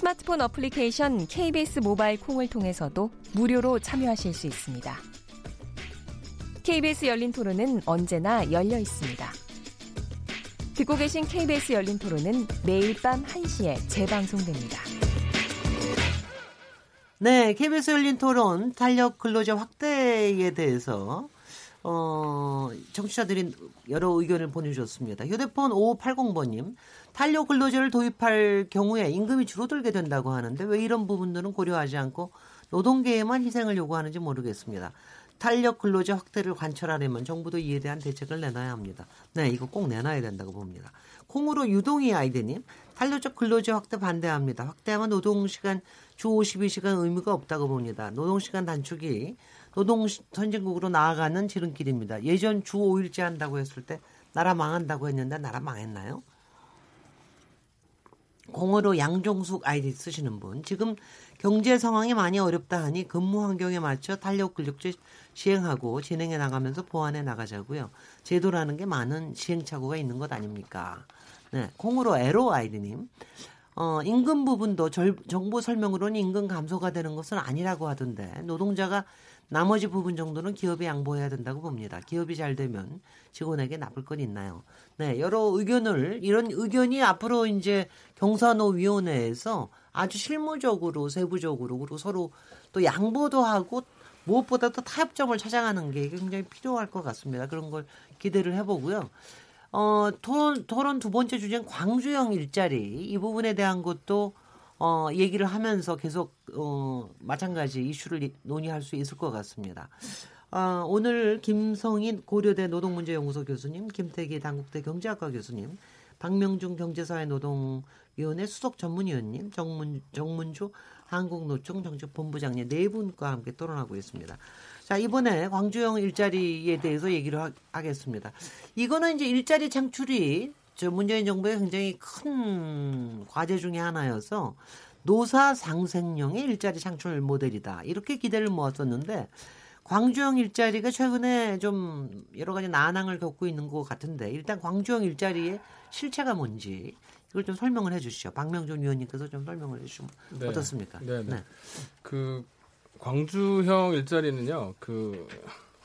스마트폰 어플리케이션 KBS 모바일 콩을 통해서도 무료로 참여하실 수 있습니다. KBS 열린 토론은 언제나 열려 있습니다. 듣고 계신 KBS 열린 토론은 매일 밤 1시에 재방송됩니다. 네, KBS 열린 토론 탄력 근로자 확대에 대해서 어, 청취자들이 여러 의견을 보내주셨습니다. 휴대폰 5580번님, 탄력 근로제를 도입할 경우에 임금이 줄어들게 된다고 하는데 왜 이런 부분들은 고려하지 않고 노동계에만 희생을 요구하는지 모르겠습니다. 탄력 근로제 확대를 관철하려면 정부도 이에 대한 대책을 내놔야 합니다. 네, 이거 꼭 내놔야 된다고 봅니다. 콩으로 유동희 아이드님, 탄력적 근로제 확대 반대합니다. 확대하면 노동시간 주 52시간 의미가 없다고 봅니다. 노동시간 단축이 노동 선진국으로 나아가는 지름길입니다. 예전 주 5일째 한다고 했을 때 나라 망한다고 했는데 나라 망했나요? 공으로 양종숙 아이디 쓰시는 분. 지금 경제 상황이 많이 어렵다 하니 근무 환경에 맞춰 탄력 근력제 시행하고 진행해 나가면서 보완해 나가자고요. 제도라는 게 많은 시행착오가 있는 것 아닙니까? 네. 콩으로 에로 아이디님. 어, 임금 부분도 절, 정부 설명으로는 임금 감소가 되는 것은 아니라고 하던데 노동자가 나머지 부분 정도는 기업에 양보해야 된다고 봅니다. 기업이 잘 되면 직원에게 나쁠 건 있나요? 네, 여러 의견을 이런 의견이 앞으로 이제 경사노위원회에서 아주 실무적으로 세부적으로 그리고 서로 또 양보도 하고 무엇보다 도 타협점을 찾아가는 게 굉장히 필요할 것 같습니다. 그런 걸 기대를 해보고요. 어, 토론, 토론 두 번째 주제는 광주형 일자리 이 부분에 대한 것도 어, 얘기를 하면서 계속, 어, 마찬가지 이슈를 논의할 수 있을 것 같습니다. 어, 오늘 김성인 고려대 노동문제연구소 교수님, 김태기 당국대 경제학과 교수님, 박명중 경제사회노동위원회 수석 전문위원님, 정문, 정문주 한국노총 정책본부장님 네 분과 함께 토론하고 있습니다. 자, 이번에 광주형 일자리에 대해서 얘기를 하, 겠습니다 이거는 이제 일자리 창출이 저 문재인 정부의 굉장히 큰 과제 중의 하나여서 노사 상생령의 일자리 창출 모델이다. 이렇게 기대를 모았었는데 광주형 일자리가 최근에 좀 여러 가지 난항을 겪고 있는 것 같은데 일단 광주형 일자리의 실체가 뭔지 이걸 좀 설명을 해 주시죠. 박명준 위원님께서 좀 설명을 해 주시면 네. 어떻습니까? 네, 네. 네. 그 광주형 일자리는요. 그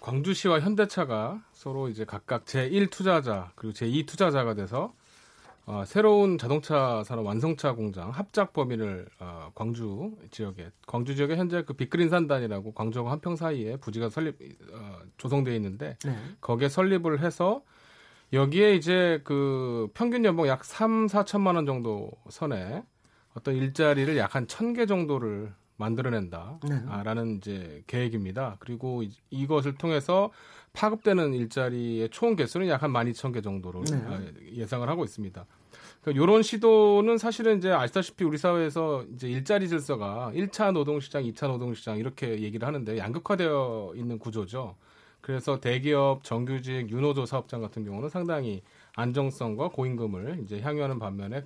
광주시와 현대차가 서로 이제 각각 제1 투자자 그리고 제2 투자자가 돼서 어, 새로운 자동차 산업 완성차 공장 합작 범위를 어, 광주 지역에 광주 지역에 현재 그 빅그린 산단이라고 광주하고 한평 사이에 부지가 설립 어, 조성되어 있는데 네. 거기에 설립을 해서 여기에 이제 그 평균 연봉 약 3, 4천만 원 정도 선에 어떤 일자리를 약 한 천 개 정도를 만들어낸다라는 네. 이제 계획입니다. 그리고 이, 이것을 통해서 파급되는 일자리의 총 개수는 약 한 12,000개 정도로 네. 아, 예상을 하고 있습니다. 그러니까 이런 시도는 사실은 이제 아시다시피 우리 사회에서 이제 일자리 질서가 1차 노동시장, 2차 노동시장 이렇게 얘기를 하는데 양극화되어 있는 구조죠. 그래서 대기업, 정규직, 유노조 사업장 같은 경우는 상당히 안정성과 고임금을 이제 향유하는 반면에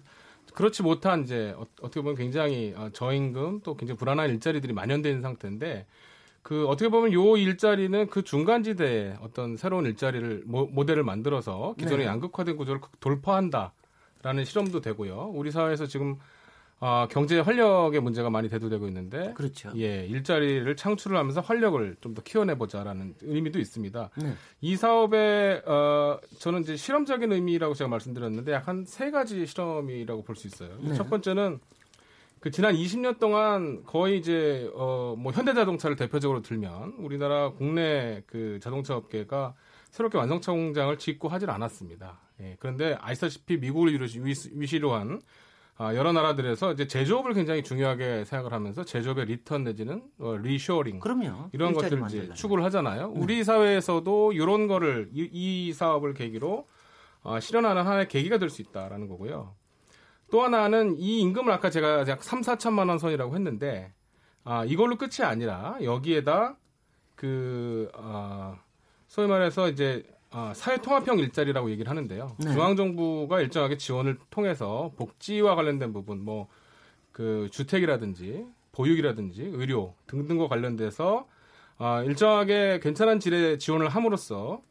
그렇지 못한 이제 어, 어떻게 보면 굉장히 어, 저임금 또 굉장히 불안한 일자리들이 있는 상태인데 그 어떻게 보면 요 일자리는 그 중간지대에 어떤 새로운 일자리를 모, 모델을 만들어서 기존의 네. 양극화된 구조를 돌파한다라는 실험도 되고요. 우리 사회에서 지금 아, 경제 활력의 문제가 많이 대두되고 있는데 그렇죠. 예, 일자리를 창출을 하면서 활력을 좀 더 키워내 보자라는 의미도 있습니다. 네. 이 사업의 어 저는 이제 실험적인 의미라고 제가 말씀드렸는데 약 한 세 가지 실험이라고 볼 수 있어요. 네. 첫 번째는 그 지난 20년 동안 거의 이제 어 뭐 현대자동차를 대표적으로 들면 우리나라 국내 그 자동차 업계가 새롭게 완성차 공장을 짓고 하질 않았습니다. 예, 그런데 아시다시피 미국을 위시로 한 아, 여러 나라들에서 이제 제조업을 굉장히 중요하게 생각을 하면서 제조업의 리턴 내지는 어, 리쇼링 그럼요. 이런 것들을 이제 추구를 하잖아요. 네. 우리 사회에서도 이런 거를 이, 이 사업을 계기로 어, 실현하는 하나의 계기가 될 수 있다라는 거고요. 또 하나는 이 임금을 아까 제가 약 3, 4천만 원 선이라고 했는데 아, 이걸로 끝이 아니라 여기에다 그 어, 소위 말해서 이제 어, 사회통합형 일자리라고 얘기를 하는데요. 네. 중앙정부가 일정하게 지원을 통해서 복지와 관련된 부분, 뭐 그 주택이라든지 보육이라든지 의료 등등과 관련돼서 어, 일정하게 괜찮은 질의 지원을 함으로써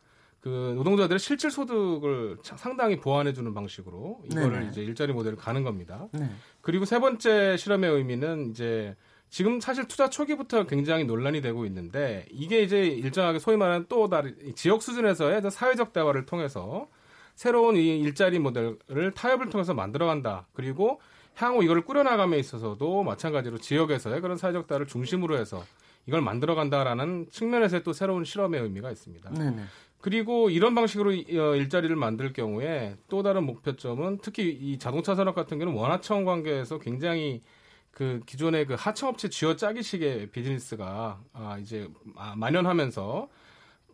그 노동자들의 실질 소득을 차- 상당히 보완해주는 방식으로 이거를 네네. 이제 일자리 모델을 가는 겁니다. 네. 그리고 세 번째 실험의 의미는 이제 지금 사실 투자 초기부터 굉장히 논란이 되고 있는데 이게 이제 일정하게 소위 말하는 또 다른 이 지역 수준에서의 사회적 대화를 통해서 새로운 이 일자리 모델을 타협을 통해서 만들어간다. 그리고 향후 이걸 꾸려나감에 있어서도 마찬가지로 지역에서의 그런 사회적 대화를 중심으로 해서 이걸 만들어간다라는 측면에서의 또 새로운 실험의 의미가 있습니다. 네네. 그리고 이런 방식으로 이- 어, 일자리를 만들 경우에 또 다른 목표점은 특히 이 자동차 산업 같은 경우는 원하청 관계에서 굉장히 그 기존의 그 하청업체 쥐어짜기식의 비즈니스가 아 이제 아, 만연하면서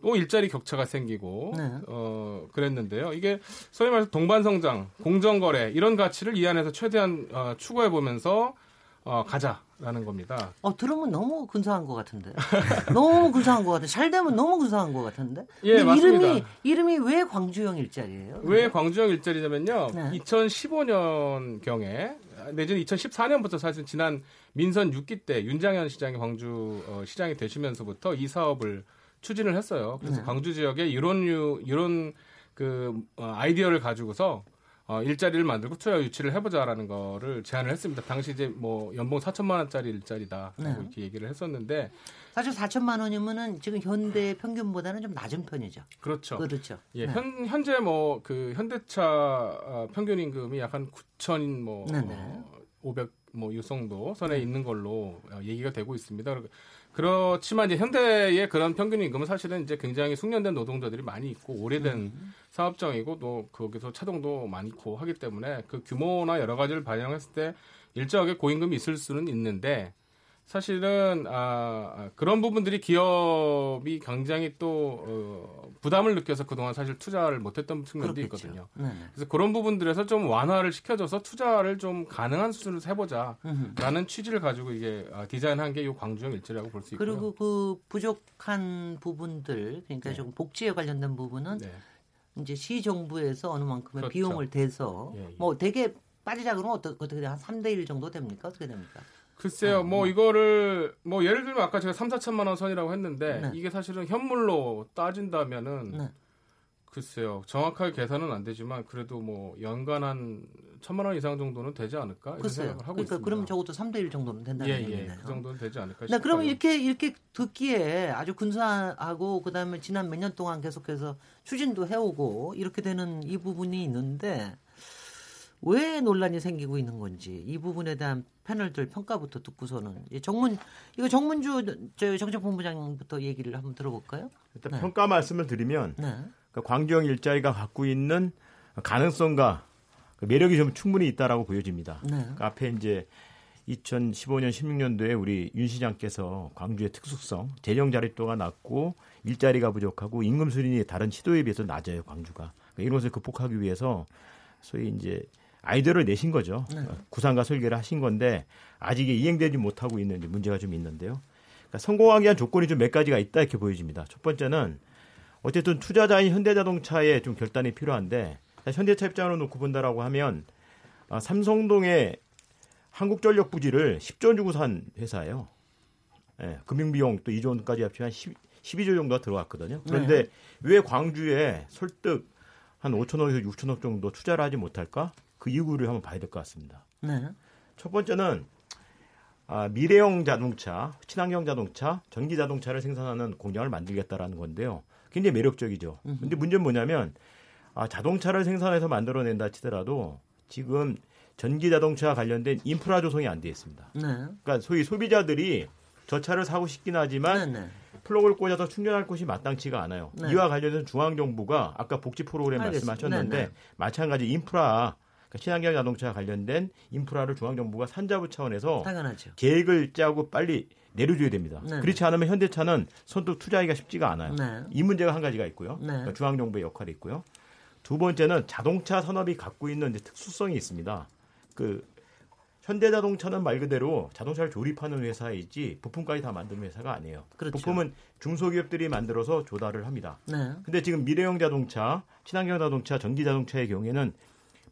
또 일자리 격차가 생기고 네. 어 그랬는데요. 이게 소위 말해서 동반 성장, 공정 거래 이런 가치를 이 안에서 최대한 어, 추구해 보면서 어, 가자라는 겁니다. 어 들으면 너무 근사한 것 같은데. 너무 근사한 것 같아. 잘 되면 너무 근사한 것 같은데. 예, 맞습니다. 이름이 이름이 왜 광주형 일자리예요? 왜 광주형 일자리냐면요. 네. 2015년 경에 내지는 2014년부터 사실 지난 민선 6기 때 윤장현 시장이 광주 어, 시장이 되시면서부터 이 사업을 추진을 했어요. 그래서 네. 광주 지역에 이런 유, 이런 그 어, 아이디어를 가지고서 어, 일자리를 만들고 투자 유치를 해보자라는 거를 제안을 했습니다. 당시 이제 뭐 연봉 4천만 원짜리 일자리다 네. 이렇게 얘기를 했었는데 사실 4천만 원이면은 지금 현대 평균보다는 좀 낮은 편이죠. 그렇죠. 그렇죠. 예, 네. 현, 현재 뭐 그 현대차 어, 평균 임금이 약한 9천 뭐 네네. 어, 500뭐이 정도 선에 있는 걸로 어, 얘기가 되고 있습니다. 그렇지만 이제 현대의 그런 평균 임금은 사실은 이제 굉장히 숙련된 노동자들이 많이 있고 오래된 사업장이고 또 거기서 차동도 많고 하기 때문에 그 규모나 여러 가지를 반영했을 때 일정하게 고임금이 있을 수는 있는데 사실은 아, 아, 그런 부분들이 기업이 굉장히 또 어, 부담을 느껴서 그동안 사실 투자를 못했던 측면도 그렇겠죠. 있거든요. 네. 그래서 그런 부분들에서 좀 완화를 시켜줘서 투자를 좀 가능한 수준으로 해보자라는 취지를 가지고 이게 아, 디자인한 게 이 광주형 일자리라고 볼 수 있고요. 그리고 그 부족한 부분들 그러니까 네. 좀 복지에 관련된 부분은 네. 이제 시 정부에서 어느 만큼의 그렇죠. 비용을 대서 예, 예. 뭐 되게 빠지자 그러면 어떻게 어떻게 한 3대 1 정도 됩니까? 어떻게 됩니까? 글쎄요, 뭐 이거를 뭐 예를 들면 아까 제가 3, 4천만 원 선이라고 했는데 네. 이게 사실은 현물로 따진다면은 네. 글쎄요, 정확하게 계산은 안 되지만 그래도 뭐 연간 한 천만 원 이상 정도는 되지 않을까 이런 글쎄요. 생각을 하고 그러니까 있습니다. 그러면 적어도 3대 1 정도는 된다는 예, 예, 얘기네요. 그 정도는 되지 않을까 네, 싶어요. 그러면 이렇게 이렇게 듣기에 아주 근사하고 그다음에 지난 몇 년 동안 계속해서 추진도 해오고 이렇게 되는 이 부분이 있는데 왜 논란이 생기고 있는 건지 이 부분에 대한 패널들 평가부터 듣고서는 이 정문 이거 정문주 저 정책본부장부터 얘기를 한번 들어볼까요? 일단 네. 평가 말씀을 드리면 네, 그 광주형 일자리가 갖고 있는 가능성과 그 매력이 좀 충분히 있다라고 보여집니다. 네, 그 앞에 이제 2015년 16년도에 우리 윤 시장께서 광주의 특수성, 재정 자립도가 낮고 일자리가 부족하고 임금 수준이 다른 시도에 비해서 낮아요 광주가. 그러니까 이런 것을 극복하기 위해서 소위 이제 아이디어를 내신 거죠. 네. 구상과 설계를 하신 건데 아직 이행되지 못하고 있는 문제가 좀 있는데요. 그러니까 성공하기 위한 조건이 좀 몇 가지가 있다 이렇게 보여집니다. 첫 번째는 어쨌든 투자자인 현대자동차에 좀 결단이 필요한데 현대차 입장으로 놓고 본다라고 하면 아, 삼성동에 한국전력 부지를 10조 주고 산 회사예요. 예, 금융비용 또 2조 원까지 합치면 10, 12조 정도가 들어갔거든요. 그런데 왜 광주에 설득 한 5천억에서 6천억 정도 투자를 하지 못할까? 그 이유를 한번 봐야 될 것 같습니다. 네, 첫 번째는 아, 미래형 자동차, 친환경 자동차, 전기 자동차를 생산하는 공장을 만들겠다라는 건데요. 굉장히 매력적이죠. 근데 문제는 뭐냐면 아, 자동차를 생산해서 만들어낸다 치더라도 지금 전기 자동차 관련된 인프라 조성이 안 돼 있습니다. 네, 그러니까 소위 소비자들이 저 차를 사고 싶긴 하지만 네, 네. 플러그를 꽂아서 충전할 곳이 마땅치가 않아요. 네. 이와 관련해서 중앙 정부가 아까 복지 프로그램. 말씀하셨는데 네, 네. 마찬가지 인프라, 그러니까 친환경 자동차 관련된 인프라를 중앙정부가 산자부 차원에서 당연하죠. 계획을 짜고 빨리 내려줘야 됩니다. 네. 그렇지 않으면 현대차는 선뜻 투자하기가 쉽지가 않아요. 네. 이 문제가 한 가지가 있고요. 네. 그러니까 중앙정부의 역할이 있고요. 두 번째는 자동차 산업이 갖고 있는 특수성이 있습니다. 그 현대자동차는 말 그대로 자동차를 조립하는 회사이지 부품까지 다 만드는 회사가 아니에요. 그렇죠. 부품은 중소기업들이 만들어서 조달을 합니다. 네. 근데 지금 미래형 자동차, 친환경 자동차, 전기 자동차의 경우에는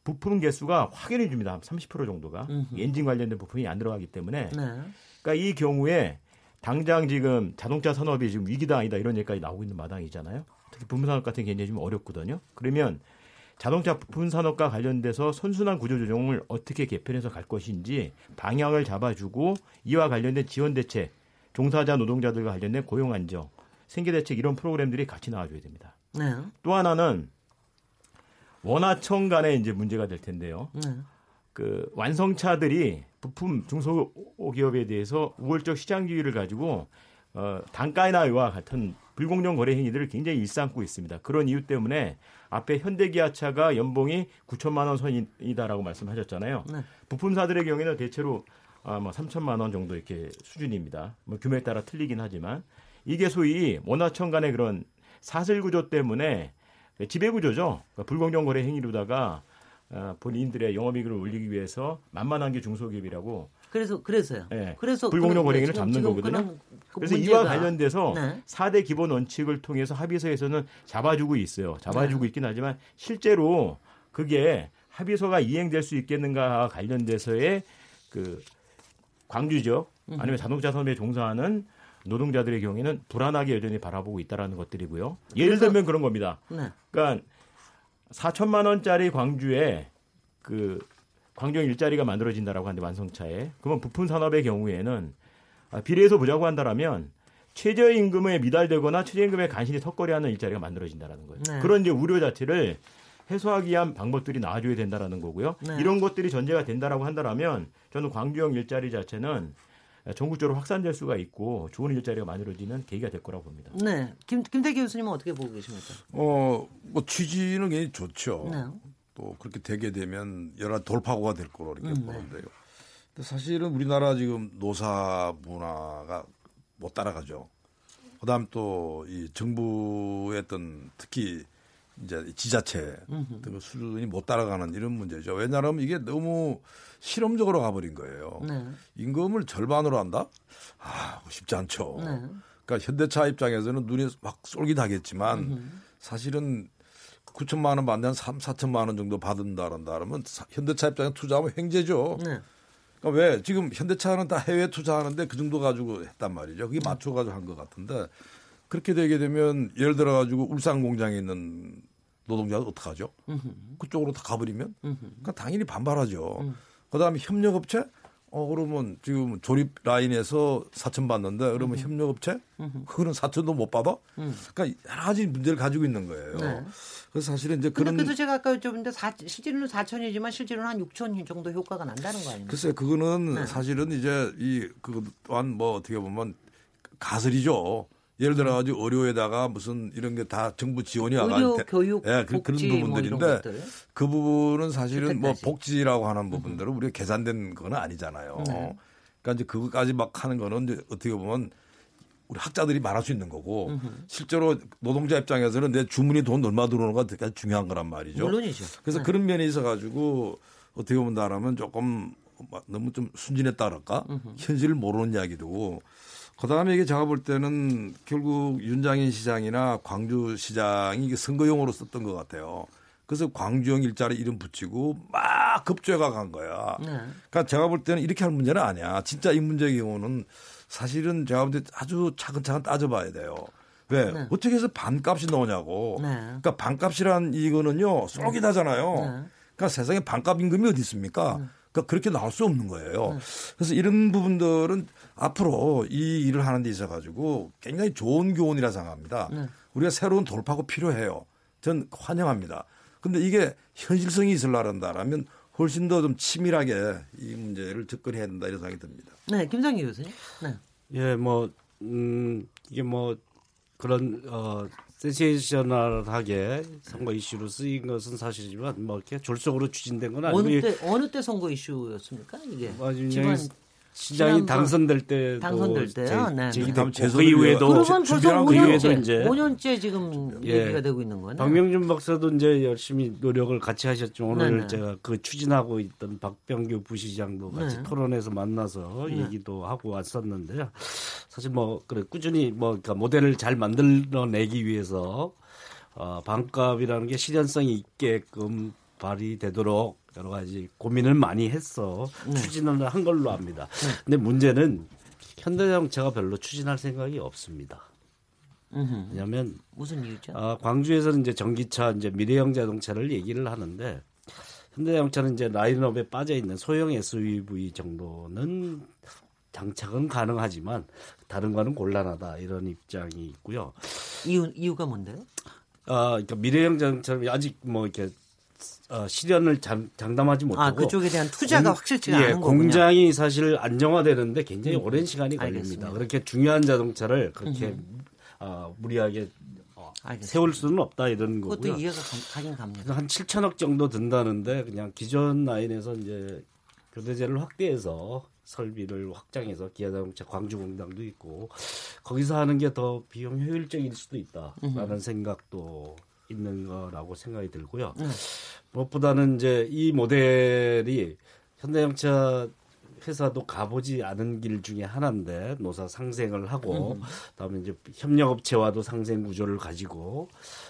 부품 개수가 확연히 줍니다. 한30% 정도가 음흠. 엔진 관련된 부품이 안 들어가기 때문에 네. 그러니까 이 경우에 당장 지금 자동차 산업이 지금 위기다 아니다 이런 얘기까지 나오고 있는 마당이잖아요. 특히 부품 산업 같은 게 굉장히 좀 어렵거든요. 그러면 자동차 부품 산업과 관련돼서 선순환 구조 조정을 어떻게 개편해서 갈 것인지 방향을 잡아주고 이와 관련된 지원 대책, 종사자 노동자들과 관련된 고용 안정, 생계 대책 이런 프로그램들이 같이 나와줘야 됩니다. 네. 또 하나는 원화청 간에 이제 문제가 될 텐데요. 네. 그 완성차들이 부품 중소기업에 대해서 우월적 시장 기회를 가지고 어, 단가인하와 같은 불공정 거래 행위들을 굉장히 일삼고 있습니다. 그런 이유 때문에 앞에 현대기아차가 연봉이 9천만 원 선이다라고 말씀하셨잖아요. 네. 부품사들의 경우에는 대체로 아마 3천만 원 정도 이렇게 수준입니다. 뭐 규모에 따라 틀리긴 하지만 이게 소위 원화청 간의 그런 사슬 구조 때문에 지배 구조죠. 그러니까 불공정 거래 행위로다가 어, 본인들의 영업이익을 올리기 위해서 만만한 게 중소기업이라고 그래서 그래서요. 네. 그래서 불공정 거래 행위를 지금- 잡는 거거든요. 그 그래서 이와 관련돼서 네. 4대 기본 원칙을 통해서 합의서에서는 잡아주고 있어요. 잡아주고 네. 있긴 하지만 실제로 그게 합의서가 이행될 수 있겠는가와 관련돼서의 그 광주죠. 음. 아니면 자동차 산업에 종사하는 노동자들의 경우에는 불안하게 여전히 바라보고 있다라는 것들이고요. 예를 들면 그런 겁니다. 네. 그러니까 4천만 원짜리 광주에 그 광주형 일자리가 만들어진다라고 하는데 완성차에 그러면 부품 산업의 경우에는 아, 비례해서 보자고 한다라면 최저임금에 미달되거나 최저임금에 간신히 턱걸이하는 일자리가 만들어진다라는 거예요. 네. 그런 이제 우려 자체를 해소하기 위한 방법들이 나와줘야 된다라는 거고요. 네. 이런 것들이 전제가 된다라고 한다라면 저는 광주형 일자리 자체는 전국적으로 확산될 수가 있고 좋은 일자리가 만들어지는 계기가 될 거라고 봅니다. 네. 김 김대기 교수님은 어떻게 보고 계십니까? 어, 뭐 취지는 굉장히 좋죠. 네. 또 그렇게 되게 되면 여러 돌파구가 될 거로 이렇게 음, 네. 보는데요. 근데 사실은 우리나라 지금 노사 문화가 못 따라가죠. 그다음 또 이 정부의 어떤 특히 이제 지자체 그 수준이 못 따라가는 이런 문제죠. 왜냐하면 이게 너무 실험적으로 가버린 거예요. 네. 임금을 절반으로 한다? 아, 쉽지 않죠. 네. 그러니까 현대차 입장에서는 눈이 막 쏠깃하겠지만 사실은 9천만 원 받는 한 3, 4천만 원 정도 받는다 그런다 그러면 사- 현대차 입장에 투자하면 횡재죠. 네. 그러니까 왜 지금 현대차는 다 해외 투자하는데 그 정도 가지고 했단 말이죠. 그게 맞춰 가지고 한 것 같은데 그렇게 되게 되면 예를 들어 가지고 울산 공장에 있는 노동자는 어떡하죠? 그쪽으로 다 가버리면 그러니까 당연히 반발하죠. 그다음에 협력업체 어 그러면 지금 조립 라인에서 4천 받는데 그러면 협력업체 그거는 4천도 못 받아? 그러니까 여러 가지 문제를 가지고 있는 거예요. 네. 그래서 사실은 이제 그런 그래도 제가 아까 여쭤봤는데 사, 실제로는 4천이지만 실제로는 한 6천 정도 효과가 난다는 거 아닙니까? 글쎄 그거는 네. 사실은 이제 이 그 또한 뭐 어떻게 보면 가설이죠. 예를 들어 가지고 의료에다가 무슨 이런 게 다 정부 지원이 의료, 와가 교육, 예, 그, 복지 그런 뭐 부분들인데 것들. 그 부분은 사실은 뭐. 복지라고 하는 부분들은 우리가 계산된 건 아니잖아요. 네. 그러니까 이제 그거까지 막 하는 거는 이제 어떻게 보면 우리 학자들이 말할 수 있는 거고 실제로 노동자 입장에서는 내 주문이 돈 얼마 들어오는가 되게 중요한 거란 말이죠. 물론이죠. 그래서 네. 그런 면에 있어 가지고 어떻게 본다라면 조금 너무 좀 순진했다 그럴까 현실을 모르는 이야기도 그다음에 이게 제가 볼 때는 결국 윤장인 시장이나 광주 시장이 이게 선거용으로 썼던 것 같아요. 그래서 광주형 일자리 이름 붙이고 막 급조해가 간 거야. 네. 그러니까 제가 볼 때는 이렇게 할 문제는 아니야. 진짜 이 문제의 경우는 사실은 제가 볼 때 아주 차근차근 따져봐야 돼요. 왜 네. 어떻게 해서 반값이 나오냐고. 네. 그러니까 반값이란 이거는요 쏠깃하잖아요. 네. 그러니까 세상에 반값 임금이 어디 있습니까? 그러니까 그렇게 나올 수 없는 거예요. 그래서 이런 부분들은 앞으로 이 일을 하는 데 있어 가지고 굉장히 좋은 교훈이라 생각합니다. 네. 우리가 새로운 돌파구 필요해요. 전 환영합니다. 근데 이게 현실성이 있으려한다라면 훨씬 더 좀 치밀하게 이 문제를 접근해야 된다 이런 생각이 듭니다. 네, 김상기 교수님. 네. 예, 뭐, 음, 이게 뭐, 그런, 어, 센세이셔널하게 선거 이슈로 쓰인 것은 사실이지만, 뭐, 이렇게 졸속으로 추진된 건 아니고, 어느 이- 때 어느 때 선거 이슈였습니까? 이게 아, 집안 윤장인, 시장이 당선될 때도 당선될 때요? 네. 제기됐고 다음 그 재선을 이후에도 그러면 벌써 준비한 그 이후에도 5년째, 이제 5년째 지금 예. 얘기가 되고 있는 거네. 박명준 박사도 이제 열심히 노력을 같이 하셨죠. 오늘 네네. 제가 그 추진하고 있던 박병규 부시장도 같이 네. 토론에서 만나서 네. 얘기도 하고 왔었는데요. 사실 뭐 그래 꾸준히 뭐 그러니까 모델을 잘 만들어내기 위해서 어, 반값이라는 게 실현성이 있게끔 발휘되도록 여러 가지 고민을 많이 했어 네. 추진을 한 걸로 압니다. 근데 문제는 현대자동차가 별로 추진할 생각이 없습니다. 왜냐하면 무슨 이유죠? 아, 광주에서는 이제 전기차 이제 미래형 자동차를 얘기를 하는데 현대자동차는 이제 라인업에 빠져 있는 소형 SUV 정도는 장착은 가능하지만 다른 거는 곤란하다 이런 입장이 있고요. 이유 이유가 뭔데요? 아, 그러니까 미래형 자동차를 아직 뭐 이렇게 어, 실현을 장, 장담하지 못하고 아 그쪽에 대한 투자가 공- 확실치가 예, 않은 거군요. 음. 공장이 사실 안정화되는데 굉장히 오랜 시간이 걸립니다. 알겠습니다. 그렇게 중요한 자동차를 그렇게 아, 무리하게 어. 세울 수는 없다 이런 그것도 거고요. 이해가 감- 가긴 갑니다. 한 7천억 정도 든다는데 그냥 기존 라인에서 이제 교대제를 확대해서 설비를 확장해서 기아자동차 광주공장도 있고 거기서 하는 게 더 비용 효율적일 수도 있다라는 생각도 있는 거라고 생각이 들고요. 네. 무엇보다는 이제 이 모델이 현대자동차 회사도 가보지 않은 길 중에 하나인데 노사 상생을 하고 그다음에 이제 협력업체와도 상생 구조를 가지고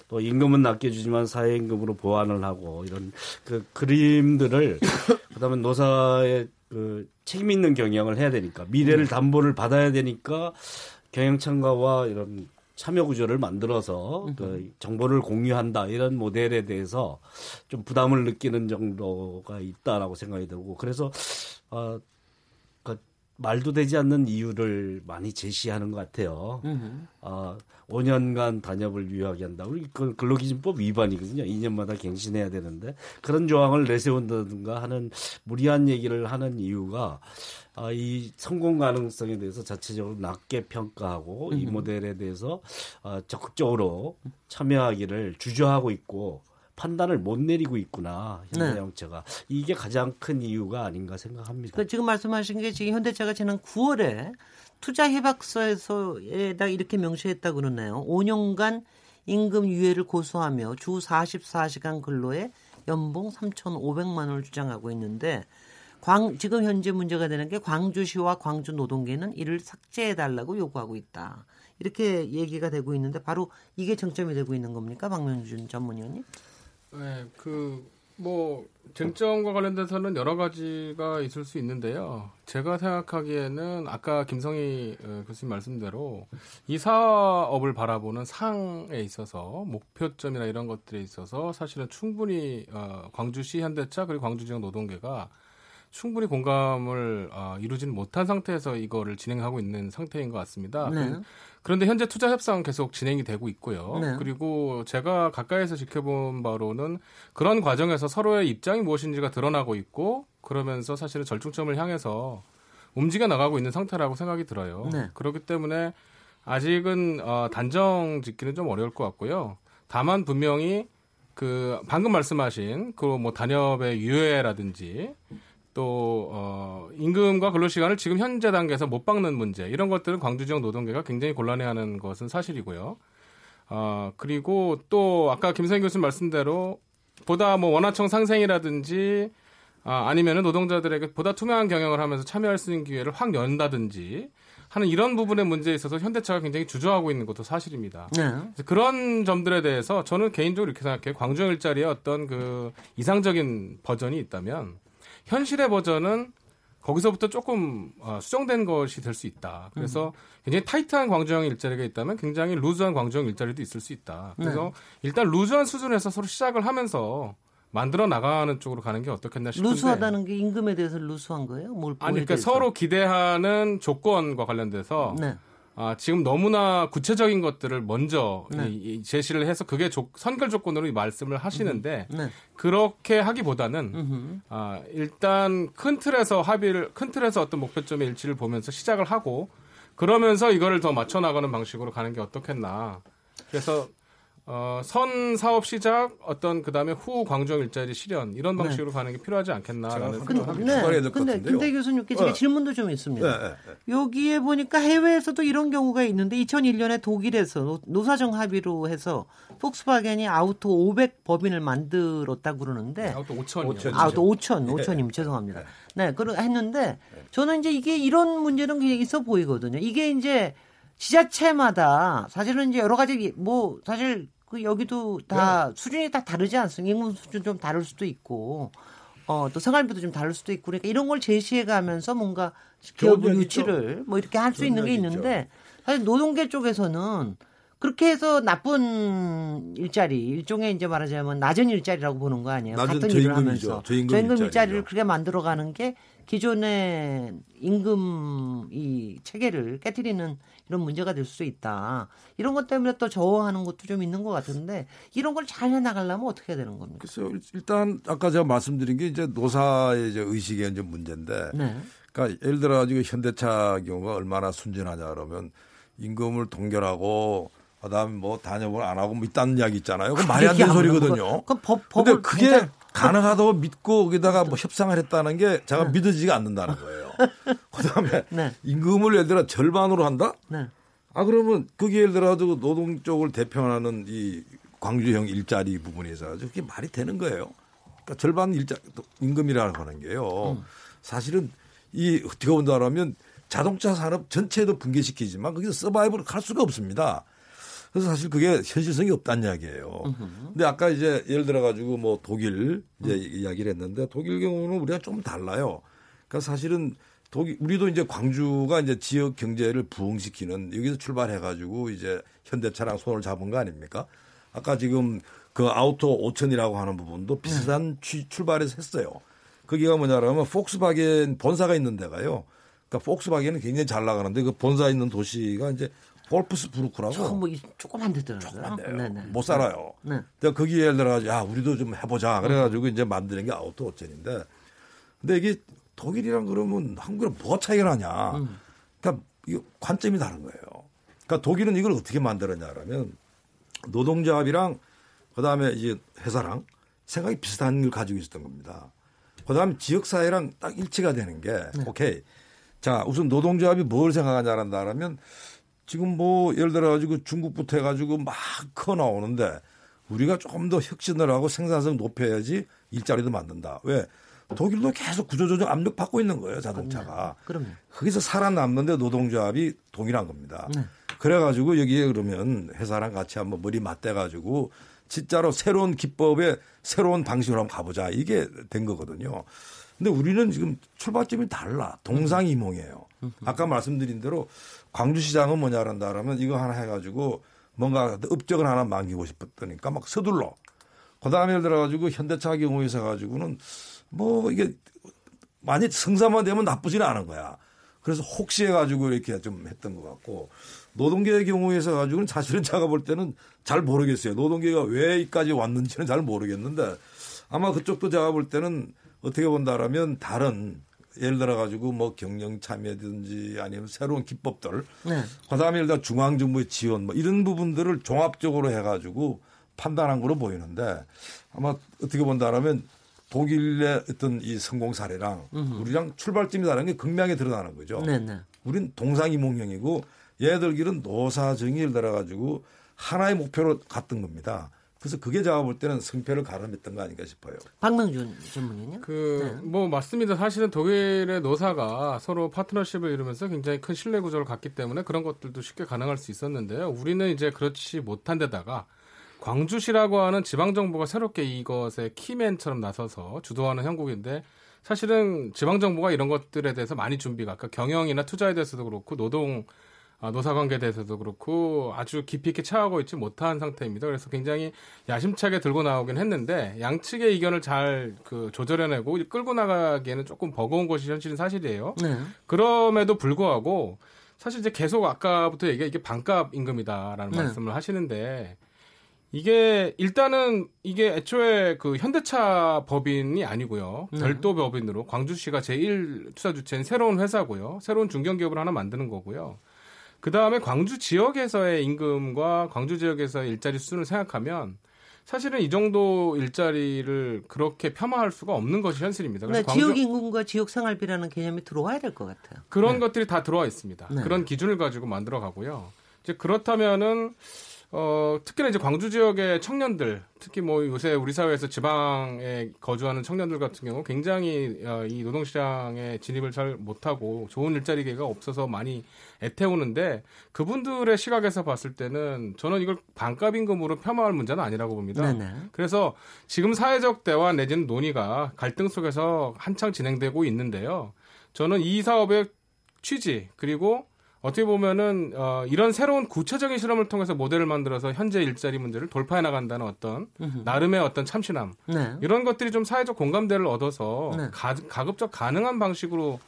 또 임금은 낮게주지만 사회임금으로 보완을 하고 이런 그 그림들을 그다음에 노사의 그 책임 있는 경영을 해야 되니까 미래를 담보를 받아야 되니까 경영 참가와 이런 참여 구조를 만들어서 그 정보를 공유한다 이런 모델에 대해서 좀 부담을 느끼는 정도가 있다라고 생각이 들고 그래서 어, 그 말도 되지 않는 이유를 많이 제시하는 것 같아요. 어, 5년간 단협을 유효하게 한다. 우리 그 근로기준법 위반이거든요. 2년마다 갱신해야 되는데 그런 조항을 내세운다든가 하는 무리한 얘기를 하는 이유가 아, 이 성공 가능성에 대해서 자체적으로 낮게 평가하고 이 모델에 대해서 아, 적극적으로 참여하기를 주저하고 있고 판단을 못 내리고 있구나 현대자동차가 이게 가장 큰 이유가 아닌가 생각합니다. 그 지금 말씀하신 게 지금 현대차가 지난 9월에 투자 협약서에다 이렇게 명시했다 그러네요. 5년간 임금 유예를 고수하며 주 44시간 근로에 연봉 3,500만 원을 주장하고 있는데 광, 지금 현재 문제가 되는 게 광주시와 광주 노동계는 이를 삭제해 달라고 요구하고 있다. 이렇게 얘기가 되고 있는데 바로 이게 정점이 되고 있는 겁니까? 박명준 전문위원님? 네, 그 뭐 쟁점과 관련돼서는 여러 가지가 있을 수 있는데요. 제가 생각하기에는 아까 김성희 어, 교수님 말씀대로 이 사업을 바라보는 상에 있어서 목표점이나 이런 것들에 있어서 사실은 충분히 어, 광주시 현대차 그리고 광주지역 노동계가 충분히 공감을 어, 이루지는 못한 상태에서 이거를 진행하고 있는 상태인 것 같습니다. 네. 그런데 현재 투자 협상은 계속 진행이 되고 있고요. 네. 그리고 제가 가까이서 지켜본 바로는 그런 과정에서 서로의 입장이 무엇인지가 드러나고 있고 그러면서 사실은 절충점을 향해서 움직여 나가고 있는 상태라고 생각이 들어요. 네. 그렇기 때문에 아직은 어, 단정 짓기는 좀 어려울 것 같고요. 다만 분명히 그 방금 말씀하신 그 뭐 단협의 유예라든지 또 어, 임금과 근로 시간을 지금 현재 단계에서 못 박는 문제 이런 것들은 광주 지역 노동계가 굉장히 곤란해하는 것은 사실이고요. 어, 그리고 또 아까 김성희 교수님 말씀대로 보다 뭐 원화청 상생이라든지 아, 아니면은 노동자들에게 보다 투명한 경영을 하면서 참여할 수 있는 기회를 확 연다든지 하는 이런 부분의 문제에 있어서 현대차가 굉장히 주저하고 있는 것도 사실입니다. 네. 그런 점들에 대해서 저는 개인적으로 이렇게 생각해요. 광주 일자리의 어떤 그 이상적인 버전이 있다면 현실의 버전은 거기서부터 조금 어, 수정된 것이 될 수 있다. 그래서 굉장히 타이트한 광주형 일자리가 있다면 굉장히 루즈한 광주형 일자리도 있을 수 있다. 그래서 일단 루즈한 수준에서 서로 시작을 하면서 만들어 나가는 쪽으로 가는 게 어떻겠나 싶은데 루스하다는 게 임금에 대해서 루스한 거예요? 뭘 아니 그러니까 대해서? 서로 기대하는 조건과 관련돼서 네. 아, 지금 너무나 구체적인 것들을 먼저 네. 이, 이 제시를 해서 그게 조, 선결 조건으로 이 말씀을 하시는데 네. 그렇게 하기보다는 음흠. 아, 일단 큰 틀에서 합의를 큰 틀에서 어떤 목표점의 일치를 보면서 시작을 하고 그러면서 이거를 더 맞춰 나가는 방식으로 가는 게 어떻겠나. 그래서 어, 선 사업 시작 어떤 그다음에 후 광주형 일자리 실현 이런 방식으로 가는 게 필요하지 않겠나라는 생각을. 추가해야 근데, 될것 근데 같은데요. 김대 교수님께 제가 네. 질문도 좀 있습니다. 네, 네, 네. 여기에 보니까 해외에서도 이런 경우가 있는데 2001년에 독일에서 노- 노사정 합의로 해서 폭스바겐이 아우토 500 법인을 만들었다고 그러는데 아우토 5천이요. 5천. 아, 또 5천, 5천님 죄송합니다. 네, 그러 했는데 저는 이제 이게 이런 문제는 그냥 있어 보이거든요. 이게 이제 지자체마다 사실은 이제 여러 가지 뭐 사실 그 여기도 다 네. 수준이 다 다르지 않습니까? 임금 수준 좀 다를 수도 있고 어, 또 생활비도 좀 다를 수도 있고 그러니까 이런 걸 제시해 가면서 뭔가 좋은 기업 면이 유치를 뭐 이렇게 할 수 있는 게 있는데 사실 노동계 쪽에서는 그렇게 해서 나쁜 일자리 일종의 이제 말하자면 낮은 일자리라고 보는 거 아니에요? 낮은 같은 일을 저임금이죠. 하면서 저임금 일자리를 일자리죠. 그렇게 만들어 가는 게 기존의 임금 이 체계를 깨뜨리는 이런 문제가 될 수 있다. 이런 것 때문에 또 저하는 것도 좀 있는 것 같은데 이런 걸 잘 해나가려면 어떻게 해야 되는 겁니까? 글쎄요. 일- 일단 아까 제가 말씀드린 게 이제 노사의 이제 의식의 이제 문제인데 네. 그러니까 예를 들어 가지고 현대차 경우가 얼마나 순진하냐 그러면 임금을 동결하고 그다음에 뭐 단협을 안 하고 뭐 있다는 이야기 있잖아요. 그 말이 안 되는 소리거든요. 그 법, 근데 법을 그게 진짜- 가능하다고 믿고 거기다가 뭐 협상을 했다는 게 제가 믿어지지가 않는다는 거예요. 그다음에 네. 임금을 예를 들어 절반으로 한다? 네. 아 그러면 그게 예를 들어 가지고 노동 쪽을 대표하는 이 광주형 일자리 부분에 있어서 그게 말이 되는 거예요. 그러니까 절반 일자 임금이라고 하는 게요. 사실은 이 어떻게 본다라면 자동차 산업 전체도 붕괴시키지만 거기서 서바이브를 할 수가 없습니다. 그래서 사실 그게 현실성이 없다는 이야기예요. 근데 아까 이제 예를 들어 가지고 뭐 독일 이제 이야기를 했는데 독일 경우는 우리가 좀 달라요. 그러니까 사실은 독일 우리도 이제 광주가 이제 지역 경제를 부흥시키는 여기서 출발해 가지고 이제 현대차랑 손을 잡은 거 아닙니까? 아까 지금 그 아우토 5천이라고 하는 부분도 비슷한 취- 출발에서 했어요. 거기가 뭐냐면 폭스바겐 본사가 있는 데가요. 그러니까 폭스바겐은 굉장히 잘 나가는데 그 본사 있는 도시가 이제 볼프스부르크라고 조금 뭐 이- 조그만 데더라고요. 데요. 네네. 못 살아요. 네. 내가 거기에 예를 들어가지고 야 우리도 좀 해보자 그래가지고 이제 만드는 게 아우토 호텔인데 근데 이게 독일이랑 그러면 한국이랑 뭐가 차이가 나냐? 음. 그러니까 이거 관점이 다른 거예요. 그러니까 독일은 이걸 어떻게 만들었냐라면 노동조합이랑 그다음에 이제 회사랑 생각이 비슷한 걸 가지고 있었던 겁니다. 그다음에 지역 사회랑 딱 일치가 되는 게 네. 오케이. 자 우선 노동조합이 뭘 생각하냐라면 지금 뭐 예를 들어 가지고 중국부터 해가지고 막 커 나오는데 우리가 조금 더 혁신을 하고 생산성 높여야지 일자리도 만든다. 왜? 독일도 계속 구조조정 압력 받고 있는 거예요 자동차가. 그럼요. 거기서 살아남는데 노동조합이 동일한 겁니다. 네. 그래가지고 여기에 그러면 회사랑 같이 한번 머리 맞대가지고 진짜로 새로운 기법에 새로운 방식으로 한번 가보자 이게 된 거거든요. 근데 우리는 지금 출발점이 달라. 동상이몽이에요. 아까 말씀드린 대로 광주시장은 뭐냐 한다 그러면 이거 하나 해가지고 뭔가 업적을 하나 남기고 싶었더니까 막 서둘러. 그 다음에 예를 들어가지고 현대차 경우에서 가지고는 뭐 이게 많이 성사만 되면 나쁘지는 않은 거야. 그래서 혹시 해가지고 이렇게 좀 했던 것 같고 노동계의 경우에서 가지고는 사실은 제가 볼 때는 잘 모르겠어요. 노동계가 왜 여기까지 왔는지는 잘 모르겠는데 아마 그쪽도 제가 볼 때는 어떻게 본다라면 다른 예를 들어 가지고 뭐 경영 참여든지 아니면 새로운 기법들 네. 그다음에 예를 들어 중앙 정부의 지원 뭐 이런 부분들을 종합적으로 해 가지고 판단한 거로 보이는데 아마 어떻게 본다라면 독일의 어떤 이 성공 사례랑 우리랑 출발점이 다른 게 극명하게 드러나는 거죠. 네네. 우린 동상이몽형이고 얘들끼리는 노사 정의를 들어 가지고 하나의 목표로 갔던 겁니다. 그래서 그게 제가 볼 때는 승패를 가름했던 거 아닌가 싶어요. 박명준 전문의요? 그뭐 맞습니다. 사실은 독일의 노사가 서로 파트너십을 이루면서 굉장히 큰 신뢰 구조를 갖기 때문에 그런 것들도 쉽게 가능할 수 있었는데요. 우리는 이제 그렇지 못한 데다가 광주시라고 하는 지방 정부가 새롭게 이것의 키맨처럼 나서서 주도하는 형국인데 사실은 지방 정부가 이런 것들에 대해서 많이 준비가 아까 경영이나 투자에 대해서도 그렇고 노동 아, 노사 관계에 대해서도 그렇고 아주 깊이 있게 차하고 있지 못한 상태입니다. 그래서 굉장히 야심차게 들고 나오긴 했는데 양측의 의견을 잘 그 조절해내고 끌고 나가기에는 조금 버거운 것이 현실인 사실이에요. 네. 그럼에도 불구하고 사실 이제 계속 아까부터 얘기가 이게 반값 임금이다라는 네. 말씀을 하시는데 이게 일단은 이게 애초에 그 현대차 법인이 아니고요. 네. 별도 법인으로 광주시가 제1 투자 주체인 새로운 회사고요. 새로운 중견기업을 하나 만드는 거고요. 그 다음에 광주 지역에서의 임금과 광주 지역에서의 일자리 수준을 생각하면 사실은 이 정도 일자리를 그렇게 폄하할 수가 없는 것이 현실입니다. 그래서 광주... 지역 임금과 지역 생활비라는 개념이 들어와야 될 것 같아요. 그런 네. 것들이 다 들어와 있습니다. 네. 그런 기준을 가지고 만들어 가고요. 이제 그렇다면은 어, 특히나 이제 광주 지역의 청년들, 특히 뭐 요새 우리 사회에서 지방에 거주하는 청년들 같은 경우 굉장히 어, 이 노동시장에 진입을 잘 못하고 좋은 일자리 기회가 없어서 많이 애태우는데 그분들의 시각에서 봤을 때는 저는 이걸 반값 임금으로 폄하할 문제는 아니라고 봅니다. 네네. 그래서 지금 사회적 대화 내지는 논의가 갈등 속에서 한창 진행되고 있는데요. 저는 이 사업의 취지 그리고 어떻게 보면은 어, 이런 새로운 구체적인 실험을 통해서 모델을 만들어서 현재 일자리 문제를 돌파해 나간다는 어떤 으흠. 나름의 어떤 참신함 네. 이런 것들이 좀 사회적 공감대를 얻어서 네. 가, 가급적 가능한 방식으로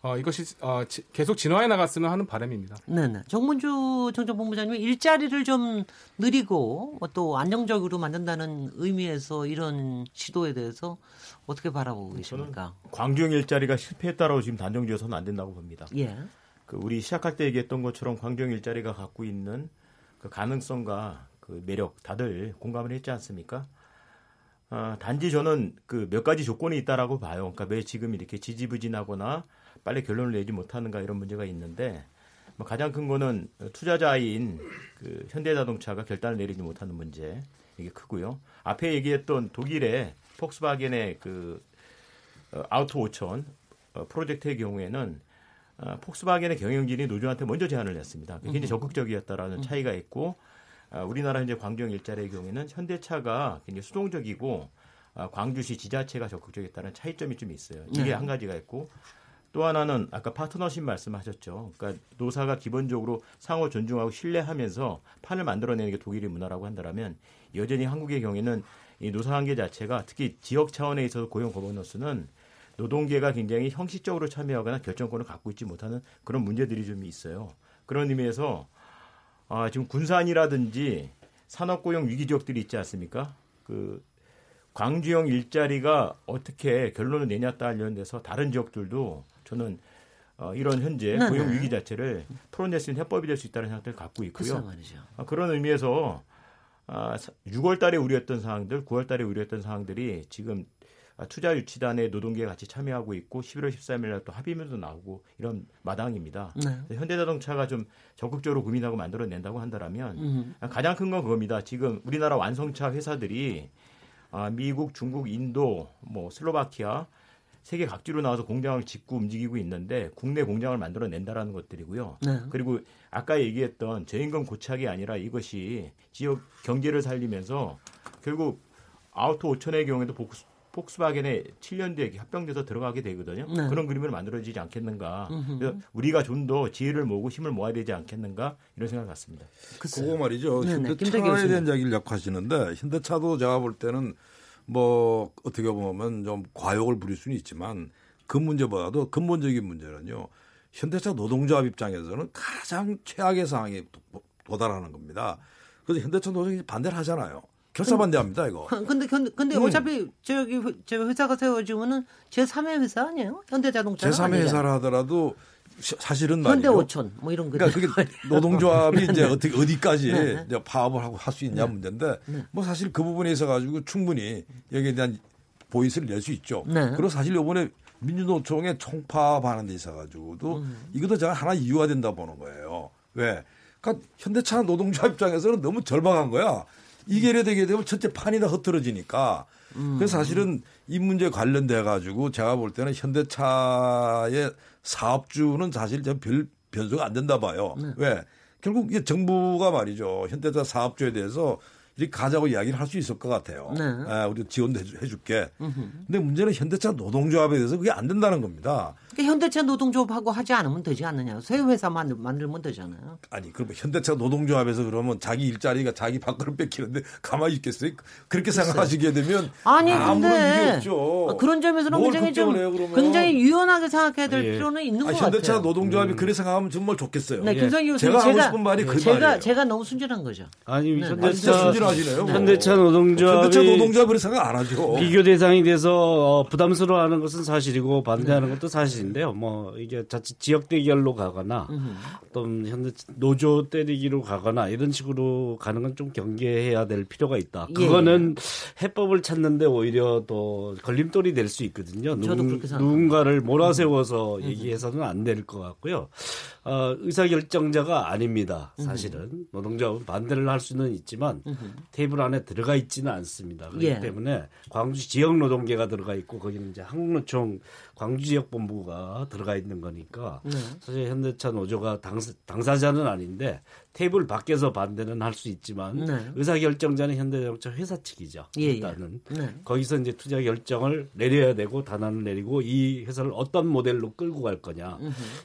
어, 이것이 어, 지, 계속 진화해 나갔으면 하는 바람입니다. 네네. 정문주 정정본부장님 일자리를 좀 느리고 또 안정적으로 만든다는 의미에서 이런 시도에 대해서 어떻게 바라보고 계십니까? 광주형 일자리가 실패했다라고 지금 단정 지어서는 안 된다고 봅니다. 예. 그 우리 시작할 때 얘기했던 것처럼 광주형 일자리가 갖고 있는 그 가능성과 그 매력 다들 공감을 했지 않습니까? 아, 단지 저는 그 몇 가지 조건이 있다라고 봐요. 그러니까 왜 지금 이렇게 지지부진하거나 빨리 결론을 내지 못하는가 이런 문제가 있는데 뭐 가장 큰 거는 투자자인 그 현대자동차가 결단을 내리지 못하는 문제 이게 크고요. 앞에 얘기했던 독일의 폭스바겐의 그 어, 아우토 5천 어, 프로젝트의 경우에는 어, 폭스바겐의 경영진이 노조한테 먼저 제안을 냈습니다. 굉장히 적극적이었다라는 음. 차이가 있고 어, 우리나라 이제 광주형 일자리의 경우에는 현대차가 굉장히 수동적이고 어, 광주시 지자체가 적극적이었다는 차이점이 좀 있어요. 이게 네. 한 가지가 있고 또 하나는 아까 파트너십 말씀하셨죠. 그러니까 노사가 기본적으로 상호 존중하고 신뢰하면서 판을 만들어내는 게 독일의 문화라고 한다면 여전히 한국의 경우에는 이 노사 관계 자체가 특히 지역 차원에 있어서 고용 거버넌스는 노동계가 굉장히 형식적으로 참여하거나 결정권을 갖고 있지 못하는 그런 문제들이 좀 있어요. 그런 의미에서 아, 지금 군산이라든지 산업고용 위기 지역들이 있지 않습니까? 그 광주형 일자리가 어떻게 결론을 내냐 관련돼서 다른 지역들도 저는 어, 이런 현재 네네. 고용 위기 자체를 풀어낼 수 있는 해법이 될 수 있다는 생각을 갖고 있고요. 아, 그런 의미에서 아, 6월 달에 우려했던 사항들, 9월 달에 우려했던 사항들이 지금 아, 투자 유치단에 노동계 같이 참여하고 있고 11월 13일 날 또 합의문도 나오고 이런 마당입니다. 네. 현대자동차가 좀 적극적으로 고민하고 만들어낸다고 한다면 음. 가장 큰 건 그겁니다. 지금 우리나라 완성차 회사들이 아, 미국, 중국, 인도, 뭐 슬로바키아 세계 각지로 나와서 공장을 짓고 움직이고 있는데 국내 공장을 만들어낸다라는 것들이고요. 네. 그리고 아까 얘기했던 저임금 고착이 아니라 이것이 지역 경제를 살리면서 결국 아우토 5천의 경우에도 복수, 폭스바겐에 7년 뒤에 합병돼서 들어가게 되거든요. 네. 그런 그림을 만들어지지 않겠는가. 그래서 우리가 좀 더 지혜를 모으고 힘을 모아야 되지 않겠는가 이런 생각 같습니다. 글쎄요. 그거 말이죠. 네, 네. 현대차에 대한 이야기를 약하시는데 현대차도 제가 볼 때는 뭐 어떻게 보면 좀 과욕을 부릴 수는 있지만 그 문제보다도 근본적인 문제는요. 현대차 노동조합 입장에서는 가장 최악의 상황에 도달하는 겁니다. 그래서 현대차 노동이 반대를 하잖아요. 결사 반대합니다 이거. 근데 근데, 근데 음. 어차피 저기 저 회사가 세워지면은 제 3의 회사 아니에요? 현대자동차. 제 3의 회사라 하더라도 사실은 말이죠. 현대오천 뭐 이런 거. 그러니까 그게 노동조합이 이제 어떻게 어디까지 네, 네. 이제 파업을 하고 할 수 있냐 네. 문제인데 네. 뭐 사실 그 부분에 있어 가지고 충분히 여기에 대한 보이스를 낼 수 있죠. 네. 그리고 사실 이번에 민주노총의 총파업하는 데 있어 가지고도 음. 이것도 제가 하나 이유가 된다 보는 거예요. 왜? 그러니까 현대차 노동조합 입장에서는 너무 절박한 거야. 이게 되게 되면 첫째 판이 다 흐트러지니까. 음. 그래서 사실은 이 문제 관련돼 가지고 제가 볼 때는 현대차의 사업주는 사실 별 변수가 안 된다 봐요. 네. 왜? 결국 이게 정부가 말이죠. 현대차 사업주에 대해서 이렇게 가자고 이야기를 할 수 있을 것 같아요. 네. 아, 우리 지원도 해줄게. 근데 문제는 현대차 노동조합에 대해서 그게 안 된다는 겁니다. 그러니까 현대차 노동조합하고 하지 않으면 되지 않느냐. 새 회사 만들, 만들면 되잖아요. 아니, 그럼 현대차 노동조합에서 그러면 자기 일자리가 자기 밥그릇 뺏기는데 가만히 있겠어요? 그렇게 생각하시게 되면 아니, 근데 그런 점에서는 굉장히 좀 해요, 굉장히 유연하게 생각해야 될 예. 필요는 있는 아니, 것 현대차 같아요. 현대차 노동조합이 음. 그래 생각하면 정말 좋겠어요. 네, 예. 제가 하고 싶은 말이 그 제가, 말이에요. 제가 너무 순진한 거죠. 아니, 네. 현대차 하시네요. 뭐. 현대차 노동조합이 현대차 노동조합 그렇게 생각 안 하죠. 비교 대상이 돼서 어, 부담스러워하는 것은 사실이고 반대하는 것도 사실인데요. 뭐 이게 자칫 지역 대결로 가거나 어떤 현대 노조 때리기로 가거나 이런 식으로 가는 건 좀 경계해야 될 필요가 있다. 예. 그거는 해법을 찾는데 오히려 또 걸림돌이 될 수 있거든요. 저도 그렇게 생각합니다. 누군가를 몰아세워서 얘기해서는 안 될 것 같고요. 어, 의사결정자가 아닙니다. 사실은 노동조합은 반대를 할 수는 있지만 테이블 안에 들어가 있지는 않습니다. 그렇기 예. 때문에 광주 지역 노동계가 들어가 있고 거기는 이제 한국노총 광주 지역 본부가 들어가 있는 거니까 네. 사실 현대차 노조가 당사, 당사자는 아닌데 테이블 밖에서 반대는 할 수 있지만 네. 의사 결정자는 현대자동차 회사 측이죠. 예, 예. 일단은 네. 거기서 이제 투자 결정을 내려야 되고 단안을 내리고 이 회사를 어떤 모델로 끌고 갈 거냐.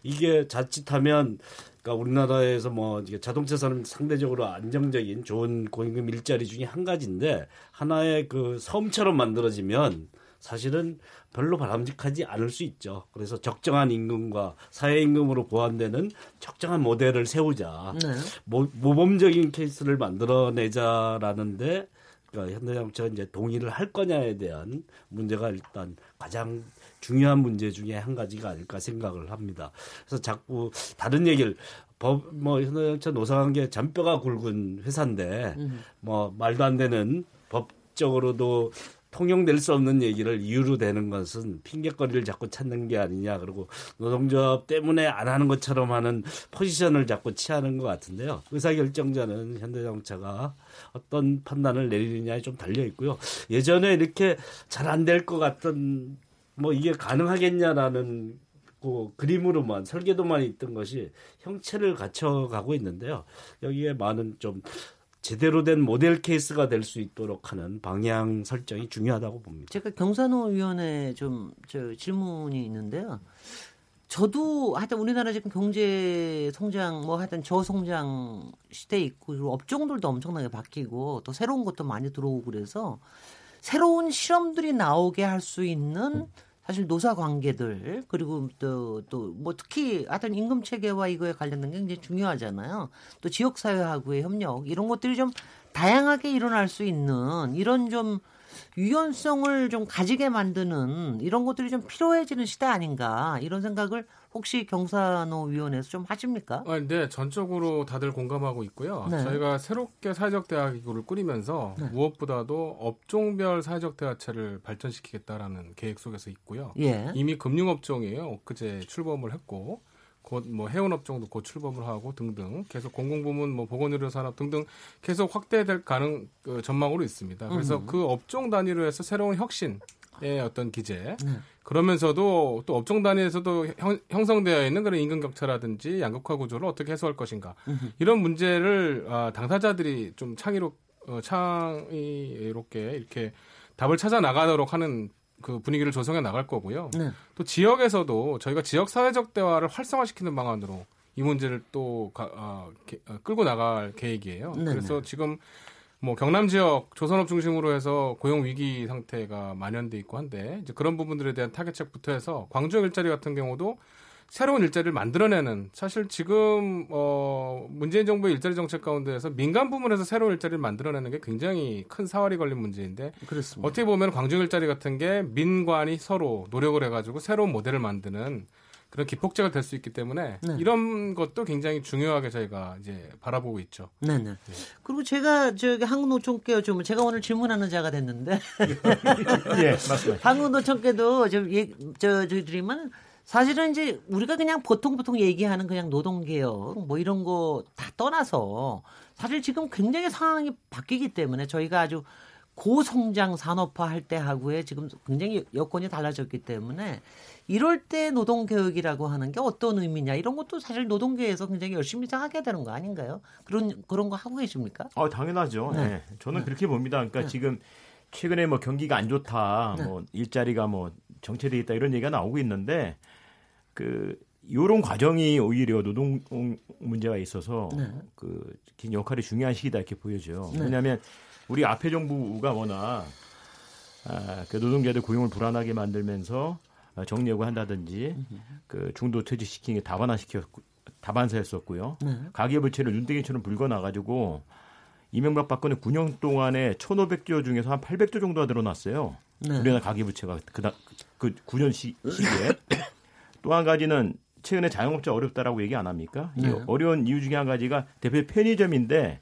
이게 자칫하면 그러니까 우리나라에서 뭐 자동차 산업 상대적으로 안정적인 좋은 고임금 일자리 중에 한 가지인데 하나의 그 섬처럼 만들어지면 사실은 별로 바람직하지 않을 수 있죠. 그래서 적정한 임금과 사회 임금으로 보완되는 적정한 모델을 세우자. 네. 모, 모범적인 케이스를 만들어내자라는데 그러니까 현대자동차가 이제 동의를 할 거냐에 대한 문제가 일단 가장 중요한 문제 중에 한 가지가 아닐까 생각을 합니다. 그래서 자꾸 다른 얘기를 법 뭐 현대자동차 노사관계 잔뼈가 굵은 회사인데 뭐 말도 안 되는 법적으로도 통용될 수 없는 얘기를 이유로 되는 것은 핑계거리를 자꾸 찾는 게 아니냐 그리고 노동조합 때문에 안 하는 것처럼 하는 포지션을 자꾸 취하는 것 같은데요. 의사결정자는 현대자동차가 어떤 판단을 내리느냐에 좀 달려 있고요. 예전에 이렇게 잘 안 될 것 같던 뭐 이게 가능하겠냐라는 그 그림으로만 설계도만 있던 것이 형체를 갖춰가고 있는데요. 여기에 많은 좀 제대로 된 모델 케이스가 될 수 있도록 하는 방향 설정이 중요하다고 봅니다. 제가 경산호 위원회 좀 저 질문이 있는데요. 저도 하여튼 우리나라 지금 경제 성장 뭐 하여튼 저성장 시대에 있고 그리고 업종들도 엄청나게 바뀌고 또 새로운 것도 많이 들어오고 그래서 새로운 실험들이 나오게 할 수 있는 사실 노사 관계들 그리고 또 또 뭐 특히 하여튼 임금 체계와 이거에 관련된 게 굉장히 중요하잖아요. 또 지역 사회하고의 협력 이런 것들이 좀 다양하게 일어날 수 있는 이런 좀 유연성을 좀 가지게 만드는 이런 것들이 좀 필요해지는 시대 아닌가 이런 생각을 혹시 경산호 위원회에서 좀 하십니까? 아, 네, 전적으로 다들 공감하고 있고요. 네. 저희가 새롭게 사회적 기구를 꾸리면서 무엇보다도 업종별 사회적 대화체를 발전시키겠다라는 계획 속에서 있고요. 예. 이미 금융업종이에요. 엊그제 출범을 했고 곧뭐 해운업종도 곧 출범을 하고 등등 계속 공공부문 뭐 보건의료산업 등등 계속 확대될 가능 그 전망으로 있습니다. 그래서 그 업종 단위로 해서 새로운 혁신 의 어떤 기재 그러면서도 또 업종 단위에서도 형, 형성되어 있는 그런 임금 격차라든지 양극화 구조를 어떻게 해소할 것인가 이런 문제를 아, 당사자들이 좀 창의로 어, 창의롭게 이렇게 답을 찾아 나가도록 하는 그 분위기를 조성해 나갈 거고요. 네. 또 지역에서도 저희가 지역 사회적 대화를 활성화시키는 방안으로 이 문제를 또 가- 어, 게- 어, 끌고 나갈 계획이에요. 네네. 그래서 지금 뭐 경남 지역 조선업 중심으로 해서 고용 위기 상태가 만연돼 있고 한데 이제 그런 부분들에 대한 타겟책부터 해서 광주 일자리 같은 경우도 새로운 일자리를 만들어내는 사실 지금 어 문재인 정부의 일자리 정책 가운데에서 민간 부문에서 새로운 일자리를 만들어내는 게 굉장히 큰 사활이 걸린 문제인데 그렇습니다. 어떻게 보면 광주 일자리 같은 게 민관이 서로 노력을 해가지고 새로운 모델을 만드는 그런 기폭제가 될 수 있기 때문에 네. 이런 것도 굉장히 중요하게 저희가 이제 바라보고 있죠. 네네. 그리고 제가 저기 한국노총께 좀 제가 오늘 질문하는 자가 됐는데 예, 맞습니다. 한국노총께도 좀 예, 저 저희들이면 사실은 이제 우리가 그냥 보통 보통 얘기하는 그냥 노동개혁 뭐 이런 거 다 떠나서 사실 지금 굉장히 상황이 바뀌기 때문에 저희가 아주 고성장 산업화 할 때 하고의 지금 굉장히 여건이 달라졌기 때문에 이럴 때 노동개혁이라고 하는 게 어떤 의미냐 이런 것도 사실 노동계에서 굉장히 열심히 하게 되는 거 아닌가요? 그런 그런 거 하고 계십니까? 아, 당연하죠. 네. 네. 저는 그렇게 봅니다. 그러니까 지금 최근에 뭐 경기가 안 좋다, 네. 뭐 일자리가 뭐 정체돼 있다 이런 얘기가 나오고 있는데 그 요런 과정이 오히려 노동 문제가 있어서 네. 그 역할이 중요한 시기다 이렇게 보여져요. 네. 왜냐하면 우리 앞에 정부가 워낙 아, 그 노동자들 고용을 불안하게 만들면서 아, 정리해고 한다든지 그 중도 퇴직시키는 게 다반화시켰고 다반사했었고요. 네. 가계부채를 눈덩이처럼 붉어나가지고 이명박 박근혜 9년 동안에 1,500조 중에서 한 800조 정도가 늘어났어요. 네. 우리나라 가계부채가 그다, 그 9년 시, 시기에 또 한 가지는 최근에 자영업자 어렵다라고 얘기 안 합니까? 이 네. 어려운 이유 중에 한 가지가 대표 편의점인데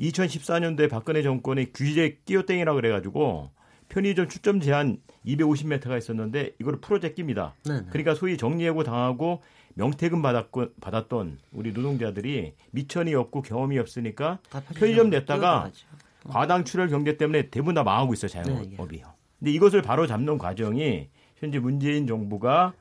2014년도에 박근혜 정권의 규제 끼어땡이라 그래가지고 편의점 출점 제한 250m가 있었는데 이걸 풀어 제낍니다. 네네. 그러니까 소위 정리해고 당하고 명퇴금 받았고, 받았던 우리 노동자들이 미천이 없고 경험이 없으니까 다 편의점 냈다가 뛰어들어가죠. 과당 출혈 경제 때문에 대부분 다 망하고 있어요 네, 자영업이요. 근데 이것을 바로 잡는 과정이 현재 문재인 정부가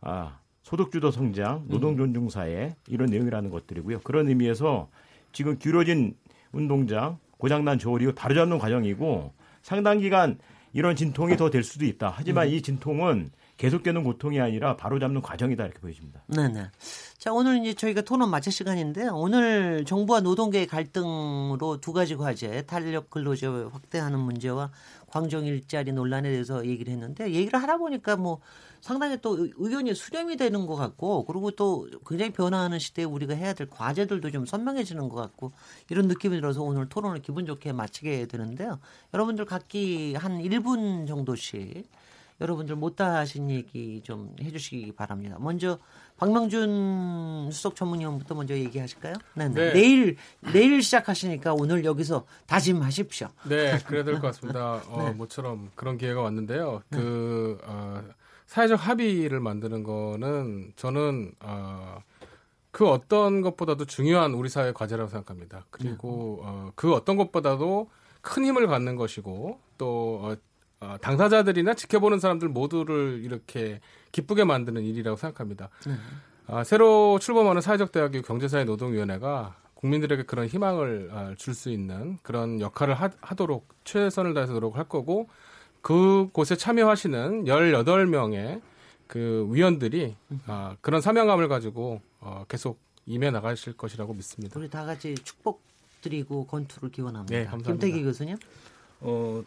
아, 소득주도 성장, 노동 존중 사회 이런 내용이라는 것들이고요. 그런 의미에서 지금 길어진 운동장, 고장난 저울이 바로 잡는 과정이고 상당 기간 이런 진통이 더 될 수도 있다. 하지만 이 진통은 계속되는 고통이 아니라 바로 잡는 과정이다 이렇게 보여집니다. 네네. 자, 오늘 이제 저희가 토론 마칠 시간인데 오늘 정부와 노동계의 갈등으로 두 가지 과제, 탄력 근로제 확대하는 문제와 광종 일자리 논란에 대해서 얘기를 했는데 얘기를 하다 보니까 뭐 상당히 또 의- 의견이 수렴이 되는 것 같고 그리고 또 굉장히 변화하는 시대에 우리가 해야 될 과제들도 좀 선명해지는 것 같고 이런 느낌이 들어서 오늘 토론을 기분 좋게 마치게 되는데요. 여러분들 각기 한 1분 정도씩 여러분들 못다 하신 얘기 좀 해주시기 바랍니다. 먼저 박명준 수석 전문위원부터 먼저 얘기하실까요? 네, 네. 네. 내일 내일 시작하시니까 오늘 여기서 다짐하십시오. 네, 그래야 될 것 같습니다. 어, 모처럼 그런 기회가 왔는데요. 그 어, 사회적 합의를 만드는 거는 저는 어, 그 어떤 것보다도 중요한 우리 사회 과제라고 생각합니다. 그리고 어, 그 어떤 것보다도 큰 힘을 갖는 것이고 또 어, 어, 당사자들이나 지켜보는 사람들 모두를 이렇게 기쁘게 만드는 일이라고 생각합니다. 아, 새로 출범하는 사회적 대학교 경제사회 노동위원회가 국민들에게 그런 희망을 아, 줄수 있는 그런 역할을 하, 하도록 최선을 다해서 노력할 거고 그곳에 참여하시는 18명의 그 위원들이 아, 그런 사명감을 가지고 어, 계속 임해 나가실 것이라고 믿습니다. 우리 다 같이 축복 드리고 건투를 기원합니다. 네, 감사합니다. 김태기 교수님. 어,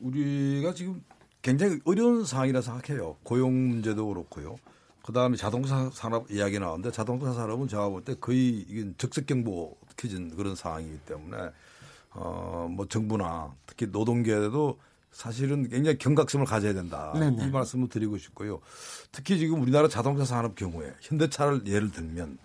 우리가 지금 굉장히 어려운 상황이라 생각해요. 고용 문제도 그렇고요. 그 다음에 자동차 산업 이야기 나왔는데 자동차 산업은 제가 볼 때 거의 이게 적색 경보 켜진 그런 상황이기 때문에 어, 뭐 정부나 특히 노동계도 사실은 굉장히 경각심을 가져야 된다. 네네. 이 말씀을 드리고 싶고요. 특히 지금 우리나라 자동차 산업 경우에 현대차를 예를 들면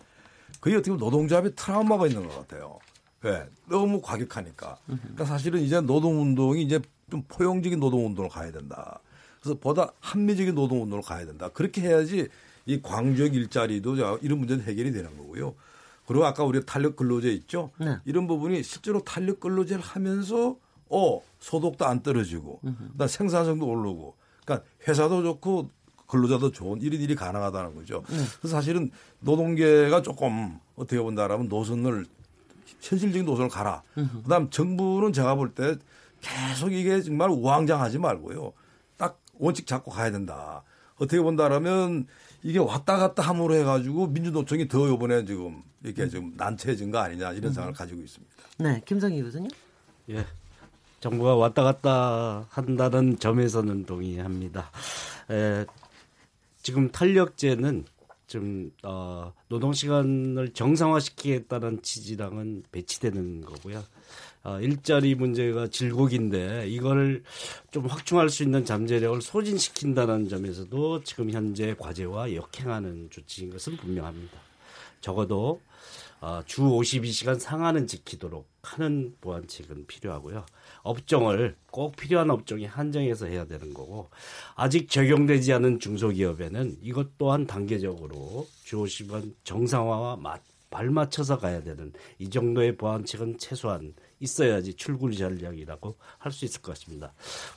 거의 어떻게 보면 노동조합의 트라우마가 있는 것 같아요. 왜? 너무 과격하니까. 그러니까 사실은 이제 노동운동이 이제 좀 포용적인 노동운동을 가야 된다. 그래서 보다 합리적인 노동운동을 가야 된다. 그렇게 해야지 이 광주역 일자리도 자- 이런 문제는 해결이 되는 거고요. 그리고 아까 우리 탄력 근로제 있죠? 네. 이런 부분이 실제로 탄력 근로제를 하면서 어, 소득도 안 떨어지고 그다음 생산성도 오르고 그러니까 회사도 좋고 근로자도 좋은 이런 일이 가능하다는 거죠. 그래서 사실은 노동계가 조금 어떻게 본다라면 노선을 현실적인 노선을 가라. 그다음 정부는 제가 볼 때 계속 이게 정말 우왕장하지 말고요. 딱 원칙 잡고 가야 된다. 어떻게 본다라면 이게 왔다 갔다 함으로 해가지고 민주노총이 더 이번에 지금 이렇게 좀 난처해진 거 아니냐 이런 생각을 가지고 있습니다. 네, 김성희 교수님. 예. 정부가 왔다 갔다 한다는 점에서는 동의합니다. 에, 지금 탄력제는 좀 어, 노동 시간을 정상화시키겠다는 취지랑은 배치되는 거고요. 어, 일자리 문제가 질곡인데 이걸 좀 확충할 수 있는 잠재력을 소진시킨다는 점에서도 지금 현재 과제와 역행하는 조치인 것은 분명합니다. 적어도 어, 주 52시간 상한은 지키도록 하는 보완책은 필요하고요. 업종을 꼭 필요한 업종에 한정해서 해야 되는 거고 아직 적용되지 않은 중소기업에는 이것 또한 단계적으로 주 50시간 정상화와 맞, 발맞춰서 가야 되는 이 정도의 보완책은 최소한 있어야지 출굴 전략이라고 할 수 있을 것 같습니다.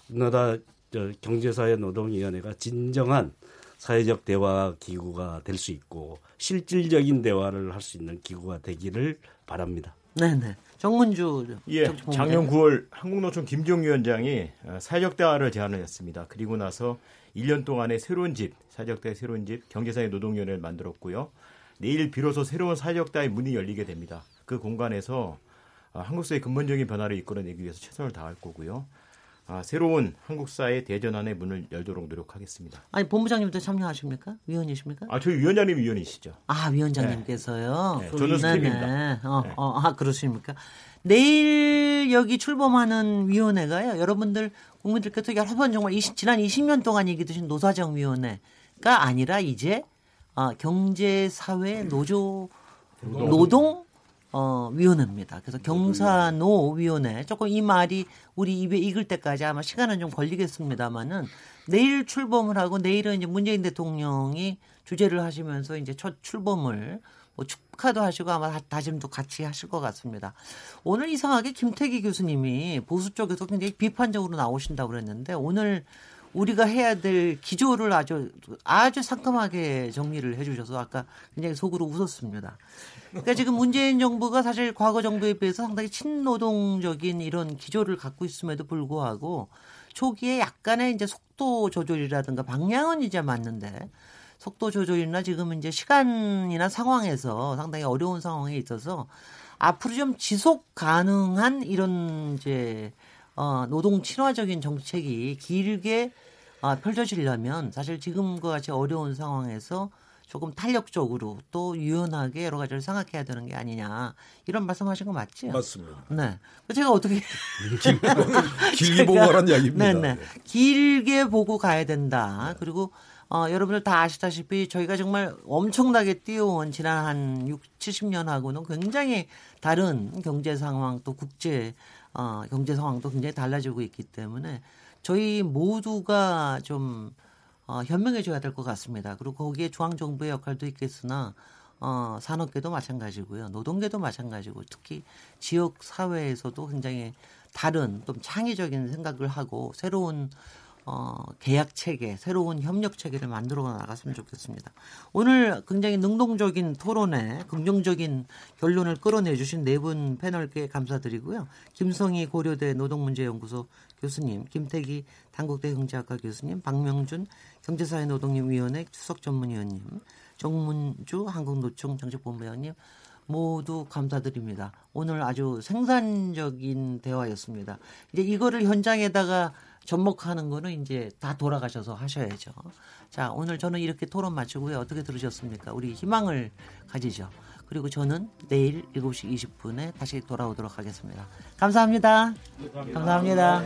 우리나라 저 경제사회 노동위원회가 진정한 사회적 대화 기구가 될 수 있고 실질적인 대화를 할 수 있는 기구가 되기를 바랍니다. 네, 네. 정문주 예. 작년 9월 한국노총 김종 위원장이 어, 사회적 대화를 제안을 했습니다. 그리고 나서 1년 동안의 새로운 집, 사회적 대화 새로운 집, 경제사회 노동위원회를 만들었고요. 내일 비로소 새로운 사회적 대화의 문이 열리게 됩니다. 그 공간에서 어, 한국 사회 근본적인 변화를 이끌어내기 위해서 최선을 다할 거고요. 아, 새로운 한국 사회 대전환의 문을 열도록 노력하겠습니다. 아니 본부장님도 참여하십니까? 위원이십니까? 아, 저희 위원장님 위원이시죠? 아 위원장님께서요. 네, 그- 저는. 스팀입니다. 어, 네. 어, 아 그러십니까? 내일 여기 출범하는 위원회가요. 여러분들 국민들께서 여러 번 정말 20, 지난 20년 동안 얘기 드신 노사정 위원회가 아니라 이제 어, 경제 사회 노조 노동 어, 위원회입니다. 그래서 경사노 위원회 조금 이 말이 우리 입에 익을 때까지 아마 시간은 좀 걸리겠습니다만은 내일 출범을 하고 내일은 이제 문재인 대통령이 주재를 하시면서 이제 첫 출범을 뭐 축하도 하시고 아마 다- 다짐도 같이 하실 것 같습니다. 오늘 이상하게 김태기 교수님이 보수 쪽에서 굉장히 비판적으로 나오신다고 그랬는데 오늘 우리가 해야 될 기조를 아주 아주 상큼하게 정리를 해주셔서 아까 굉장히 속으로 웃었습니다. 그러니까 지금 문재인 정부가 사실 과거 정부에 비해서 상당히 친노동적인 이런 기조를 갖고 있음에도 불구하고 초기에 약간의 이제 속도 조절이라든가 방향은 이제 맞는데 속도 조절이나 지금 이제 시간이나 상황에서 상당히 어려운 상황에 있어서 앞으로 좀 지속 가능한 이런 이제 어, 노동 친화적인 정책이 길게 어, 펼쳐지려면 사실 지금과 같이 어려운 상황에서 조금 탄력적으로 또 유연하게 여러 가지를 생각해야 되는 게 아니냐 이런 말씀하신 거 맞죠? 맞습니다. 네. 제가 어떻게 길게 보고 가란 이야기입니다. 네네. 길게 보고 가야 된다. 그리고 어, 여러분들 다 아시다시피 저희가 정말 엄청나게 뛰어온 지난 한 6, 70년하고는 굉장히 다른 경제 상황 또 국제 어, 경제 상황도 굉장히 달라지고 있기 때문에 저희 모두가 좀 어, 현명해져야 될 것 같습니다. 그리고 거기에 중앙정부의 역할도 있겠으나 어, 산업계도 마찬가지고요. 노동계도 마찬가지고 특히 지역 사회에서도 굉장히 다른 좀 창의적인 생각을 하고 새로운 어, 계약 체계, 새로운 협력 체계를 만들어 나갔으면 좋겠습니다. 오늘 굉장히 능동적인 토론에 긍정적인 결론을 끌어내 주신 네 분 패널께 감사드리고요. 김성희 고려대 노동문제연구소 교수님, 김태기 단국대 경제학과 교수님, 박명준 경제사회노동위원회 수석 전문위원님, 정문주 한국노총 정책본부장님 모두 감사드립니다. 오늘 아주 생산적인 대화였습니다. 이제 이거를 현장에다가 접목하는 거는 이제 다 돌아가셔서 하셔야죠. 자, 오늘 저는 이렇게 토론 마치고요. 어떻게 들으셨습니까? 우리 희망을 가지죠. 그리고 저는 내일 7시 20분에 다시 돌아오도록 하겠습니다. 감사합니다. 감사합니다.